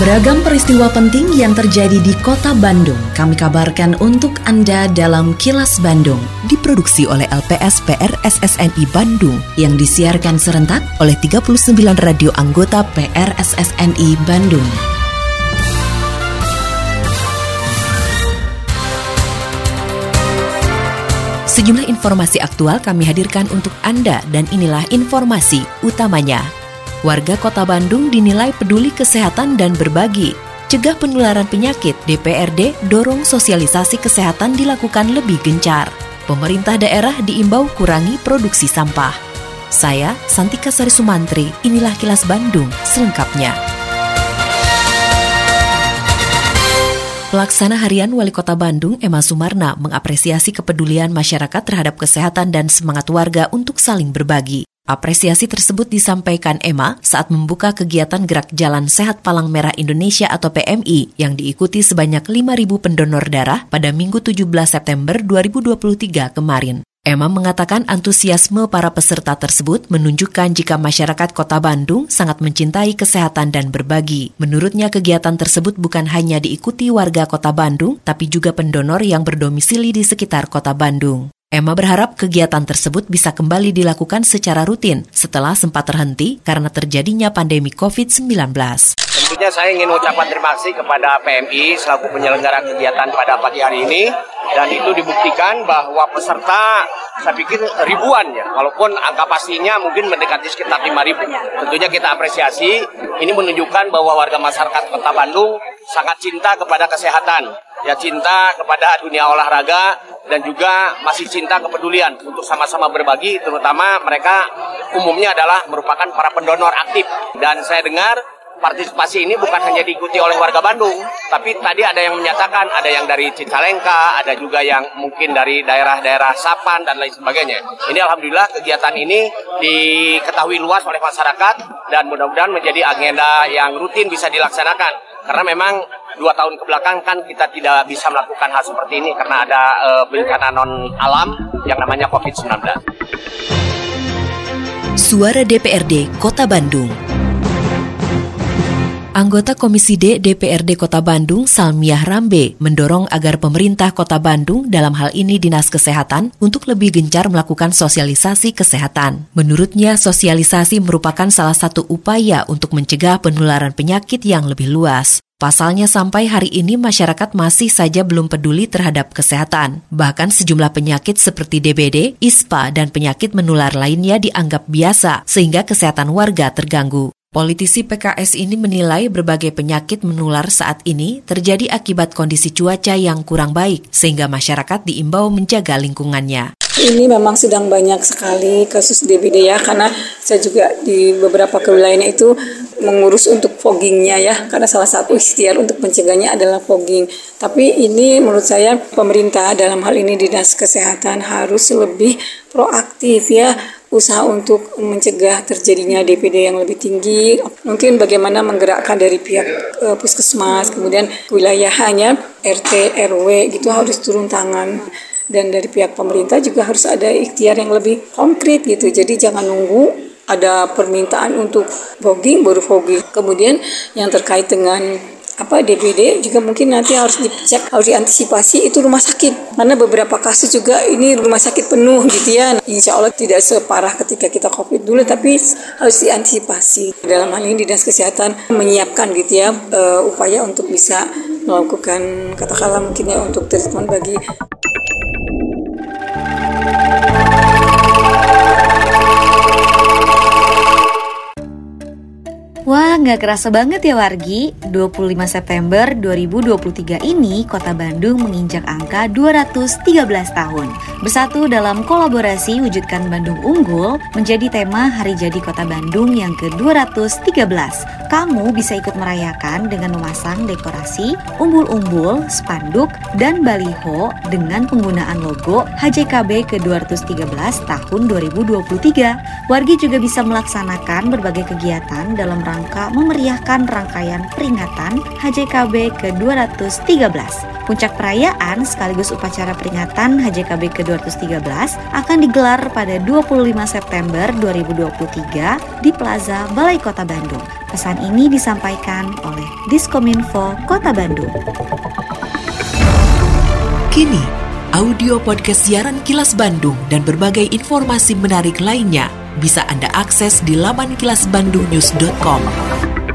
Beragam peristiwa penting yang terjadi di kota Bandung kami kabarkan untuk Anda dalam Kilas Bandung. Diproduksi oleh LPS PR SSNI Bandung yang disiarkan serentak oleh 39 radio anggota PR SSNI Bandung. Sejumlah informasi aktual kami hadirkan untuk Anda dan inilah informasi utamanya. Warga Kota Bandung dinilai peduli kesehatan dan berbagi. Cegah penularan penyakit, DPRD dorong sosialisasi kesehatan dilakukan lebih gencar. Pemerintah daerah diimbau kurangi produksi sampah. Saya, Santika Sari Sumantri, inilah kilas Bandung selengkapnya. Pelaksana Harian Wali Kota Bandung, Emma Sumarna, mengapresiasi kepedulian masyarakat terhadap kesehatan dan semangat warga untuk saling berbagi. Apresiasi tersebut disampaikan Emma saat membuka kegiatan Gerak Jalan Sehat Palang Merah Indonesia atau PMI yang diikuti sebanyak 5.000 pendonor darah pada Minggu 17 September 2023 kemarin. Emma mengatakan antusiasme para peserta tersebut menunjukkan jika masyarakat kota Bandung sangat mencintai kesehatan dan berbagi. Menurutnya kegiatan tersebut bukan hanya diikuti warga kota Bandung, tapi juga pendonor yang berdomisili di sekitar kota Bandung. Emma berharap kegiatan tersebut bisa kembali dilakukan secara rutin setelah sempat terhenti karena terjadinya pandemi COVID-19. Tentunya saya ingin mengucapkan terima kasih kepada PMI selaku penyelenggara kegiatan pada pagi hari ini. Dan itu dibuktikan bahwa peserta saya pikir ribuan ya walaupun angka pastinya mungkin mendekati sekitar 5 ribu. Tentunya kita apresiasi. Ini menunjukkan bahwa warga masyarakat kota Bandung sangat cinta kepada kesehatan ya cinta kepada dunia olahraga dan juga masih cinta kepedulian untuk sama-sama berbagi terutama mereka umumnya adalah merupakan para pendonor aktif dan saya dengar partisipasi ini bukan hanya diikuti oleh warga Bandung, tapi tadi ada yang menyatakan ada yang dari Cicalengka, ada juga yang mungkin dari daerah-daerah Sapan dan lain sebagainya. Ini alhamdulillah kegiatan ini diketahui luas oleh masyarakat dan mudah-mudahan menjadi agenda yang rutin bisa dilaksanakan. Karena memang dua tahun ke belakang kan kita tidak bisa melakukan hal seperti ini karena ada uh, bencana non alam yang namanya COVID-19. Suara DPRD Kota Bandung. Anggota Komisi D DPRD Kota Bandung, Salmiah Rambe, mendorong agar pemerintah Kota Bandung, dalam hal ini Dinas Kesehatan, untuk lebih gencar melakukan sosialisasi kesehatan. Menurutnya, sosialisasi merupakan salah satu upaya untuk mencegah penularan penyakit yang lebih luas. Pasalnya sampai hari ini masyarakat masih saja belum peduli terhadap kesehatan. Bahkan sejumlah penyakit seperti DBD, ISPA, dan penyakit menular lainnya dianggap biasa sehingga kesehatan warga terganggu. Politisi PKS ini menilai berbagai penyakit menular saat ini terjadi akibat kondisi cuaca yang kurang baik, sehingga masyarakat diimbau menjaga lingkungannya. Ini memang sedang banyak sekali kasus DBD ya, karena saya juga di beberapa kewilayahan itu mengurus untuk foggingnya ya karena salah satu ikhtiar untuk mencegahnya adalah fogging. Tapi ini menurut saya pemerintah dalam hal ini dinas kesehatan harus lebih proaktif ya usaha untuk mencegah terjadinya DPD yang lebih tinggi. Mungkin bagaimana menggerakkan dari pihak uh, puskesmas kemudian wilayahnya RT RW gitu harus turun tangan. Dan dari pihak pemerintah juga harus ada ikhtiar yang lebih konkret gitu. Jadi jangan nunggu ada permintaan untuk fogging baru fogging. Kemudian yang terkait dengan apa DBD juga mungkin nanti harus dicek harus diantisipasi itu rumah sakit. Karena beberapa kasus juga ini rumah sakit penuh gitu ya. Insya Allah tidak separah ketika kita covid dulu tapi harus diantisipasi. Dalam hal ini dinas kesehatan menyiapkan gitu ya uh, upaya untuk bisa melakukan katakanlah mungkin ya untuk treatment bagi Wah, nggak kerasa banget ya wargi. 25 September 2023 ini Kota Bandung menginjak angka 213 tahun. Bersatu dalam kolaborasi wujudkan Bandung Unggul menjadi tema Hari Jadi Kota Bandung yang ke-213. Kamu bisa ikut merayakan dengan memasang dekorasi, umbul-umbul, spanduk, dan baliho dengan penggunaan logo HJKB ke-213 tahun 2023. Wargi juga bisa melaksanakan berbagai kegiatan dalam rangka rangka memeriahkan rangkaian peringatan HJKB ke-213. Puncak perayaan sekaligus upacara peringatan HJKB ke-213 akan digelar pada 25 September 2023 di Plaza Balai Kota Bandung. Pesan ini disampaikan oleh Diskominfo Kota Bandung. Kini, audio podcast siaran Kilas Bandung dan berbagai informasi menarik lainnya bisa Anda akses di laman kilasbandungnews.com.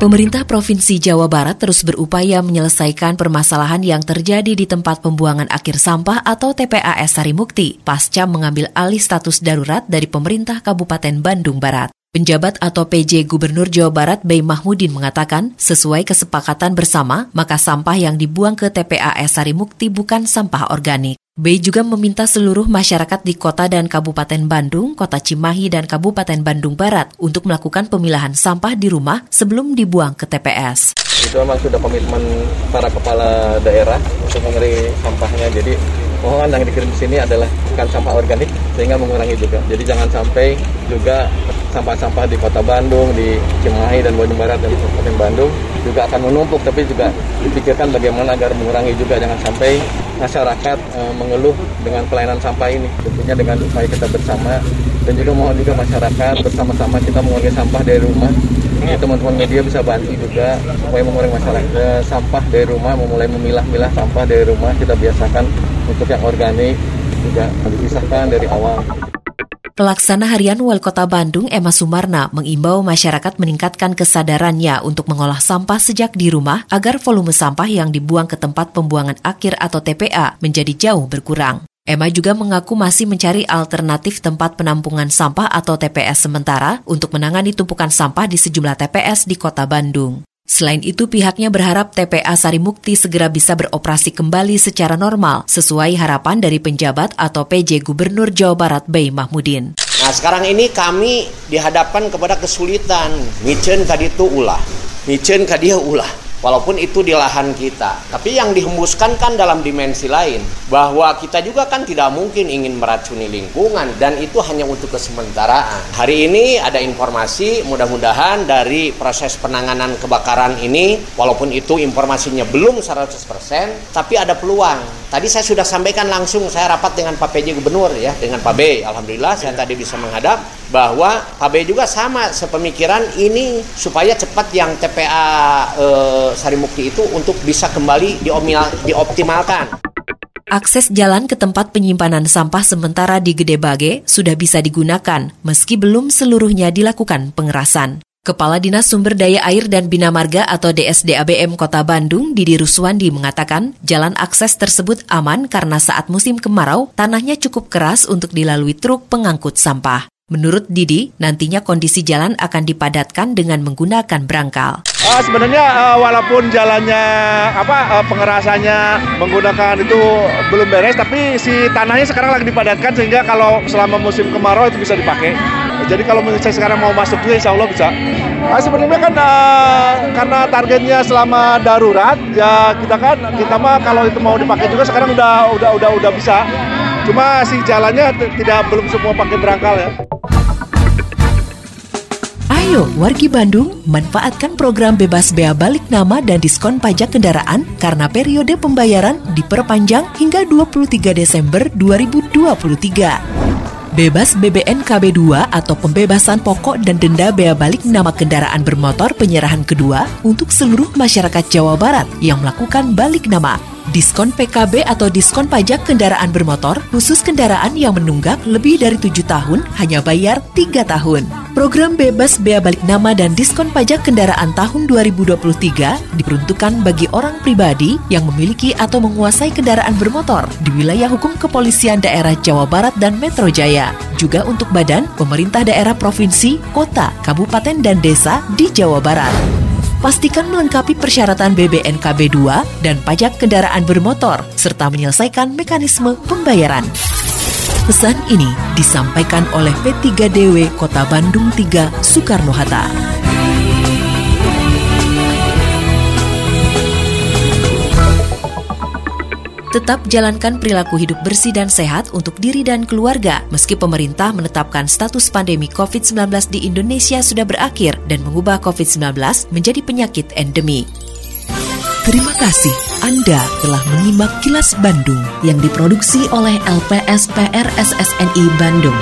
Pemerintah Provinsi Jawa Barat terus berupaya menyelesaikan permasalahan yang terjadi di tempat pembuangan akhir sampah atau TPAS Sarimukti pasca mengambil alih status darurat dari pemerintah Kabupaten Bandung Barat. Penjabat atau PJ Gubernur Jawa Barat Bey Mahmudin mengatakan, sesuai kesepakatan bersama, maka sampah yang dibuang ke TPAS Sarimukti bukan sampah organik. Bey juga meminta seluruh masyarakat di kota dan Kabupaten Bandung, Kota Cimahi, dan Kabupaten Bandung Barat untuk melakukan pemilahan sampah di rumah sebelum dibuang ke TPS. Itu memang sudah komitmen para kepala daerah untuk mengurangi sampahnya. Jadi mohon yang dikirim di sini adalah bukan sampah organik sehingga mengurangi juga. Jadi jangan sampai juga sampah-sampah di kota Bandung, di Cimahi dan Bandung Barat dan Kabupaten Bandung juga akan menumpuk. Tapi juga dipikirkan bagaimana agar mengurangi juga jangan sampai masyarakat e, mengeluh dengan pelayanan sampah ini. Tentunya dengan upaya kita bersama. Dan juga mohon juga masyarakat bersama-sama kita mengurangi sampah dari rumah. Ya, teman-teman media bisa bantu juga supaya mengurangi masalah e, sampah dari rumah memulai memilah-milah sampah dari rumah kita biasakan untuk yang organik juga dipisahkan dari awal Pelaksana Harian Wali Kota Bandung Emma Sumarna mengimbau masyarakat meningkatkan kesadarannya untuk mengolah sampah sejak di rumah agar volume sampah yang dibuang ke tempat pembuangan akhir atau TPA menjadi jauh berkurang. Emma juga mengaku masih mencari alternatif tempat penampungan sampah atau TPS sementara untuk menangani tumpukan sampah di sejumlah TPS di kota Bandung. Selain itu, pihaknya berharap TPA Sarimukti segera bisa beroperasi kembali secara normal sesuai harapan dari penjabat atau PJ Gubernur Jawa Barat Bey Mahmudin. Nah sekarang ini kami dihadapkan kepada kesulitan. Micen kaditu ulah. Micen kadia ulah walaupun itu di lahan kita. Tapi yang dihembuskan kan dalam dimensi lain, bahwa kita juga kan tidak mungkin ingin meracuni lingkungan dan itu hanya untuk kesementaraan. Hari ini ada informasi mudah-mudahan dari proses penanganan kebakaran ini, walaupun itu informasinya belum 100%, tapi ada peluang. Tadi saya sudah sampaikan langsung, saya rapat dengan Pak PJ Gubernur ya, dengan Pak B. Alhamdulillah saya tadi bisa menghadap bahwa Pak B juga sama sepemikiran ini supaya cepat yang TPA eh, Sarimukti itu untuk bisa kembali dioptimalkan. Akses jalan ke tempat penyimpanan sampah sementara di Gede Bage sudah bisa digunakan meski belum seluruhnya dilakukan pengerasan. Kepala Dinas Sumber Daya Air dan Bina Marga atau DSDABM Kota Bandung, Didi Ruswandi mengatakan, jalan akses tersebut aman karena saat musim kemarau, tanahnya cukup keras untuk dilalui truk pengangkut sampah. Menurut Didi, nantinya kondisi jalan akan dipadatkan dengan menggunakan berangkal. Uh, sebenarnya uh, walaupun jalannya apa uh, pengerasannya menggunakan itu belum beres, tapi si tanahnya sekarang lagi dipadatkan sehingga kalau selama musim kemarau itu bisa dipakai. Jadi kalau saya sekarang mau masuk juga insya Allah bisa. Nah, sebenarnya kan uh, karena targetnya selama darurat ya kita kan kita mah kalau itu mau dipakai juga sekarang udah udah udah udah bisa. Cuma si jalannya tidak belum semua pakai berangkal ya. Ayo, wargi Bandung, manfaatkan program bebas bea balik nama dan diskon pajak kendaraan karena periode pembayaran diperpanjang hingga 23 Desember 2023. Bebas BBN KB2 atau pembebasan pokok dan denda bea balik nama kendaraan bermotor penyerahan kedua untuk seluruh masyarakat Jawa Barat yang melakukan balik nama diskon PKB atau diskon pajak kendaraan bermotor khusus kendaraan yang menunggak lebih dari tujuh tahun hanya bayar tiga tahun. Program bebas bea balik nama dan diskon pajak kendaraan tahun 2023 diperuntukkan bagi orang pribadi yang memiliki atau menguasai kendaraan bermotor di wilayah hukum kepolisian daerah Jawa Barat dan Metro Jaya. Juga untuk badan, pemerintah daerah provinsi, kota, kabupaten, dan desa di Jawa Barat pastikan melengkapi persyaratan BBNKB 2 dan pajak kendaraan bermotor, serta menyelesaikan mekanisme pembayaran. Pesan ini disampaikan oleh P3DW Kota Bandung 3 Soekarno-Hatta. Tetap jalankan perilaku hidup bersih dan sehat untuk diri dan keluarga, meski pemerintah menetapkan status pandemi COVID-19 di Indonesia sudah berakhir dan mengubah COVID-19 menjadi penyakit endemi. Terima kasih Anda telah menyimak kilas Bandung yang diproduksi oleh LPSPR SSNI Bandung.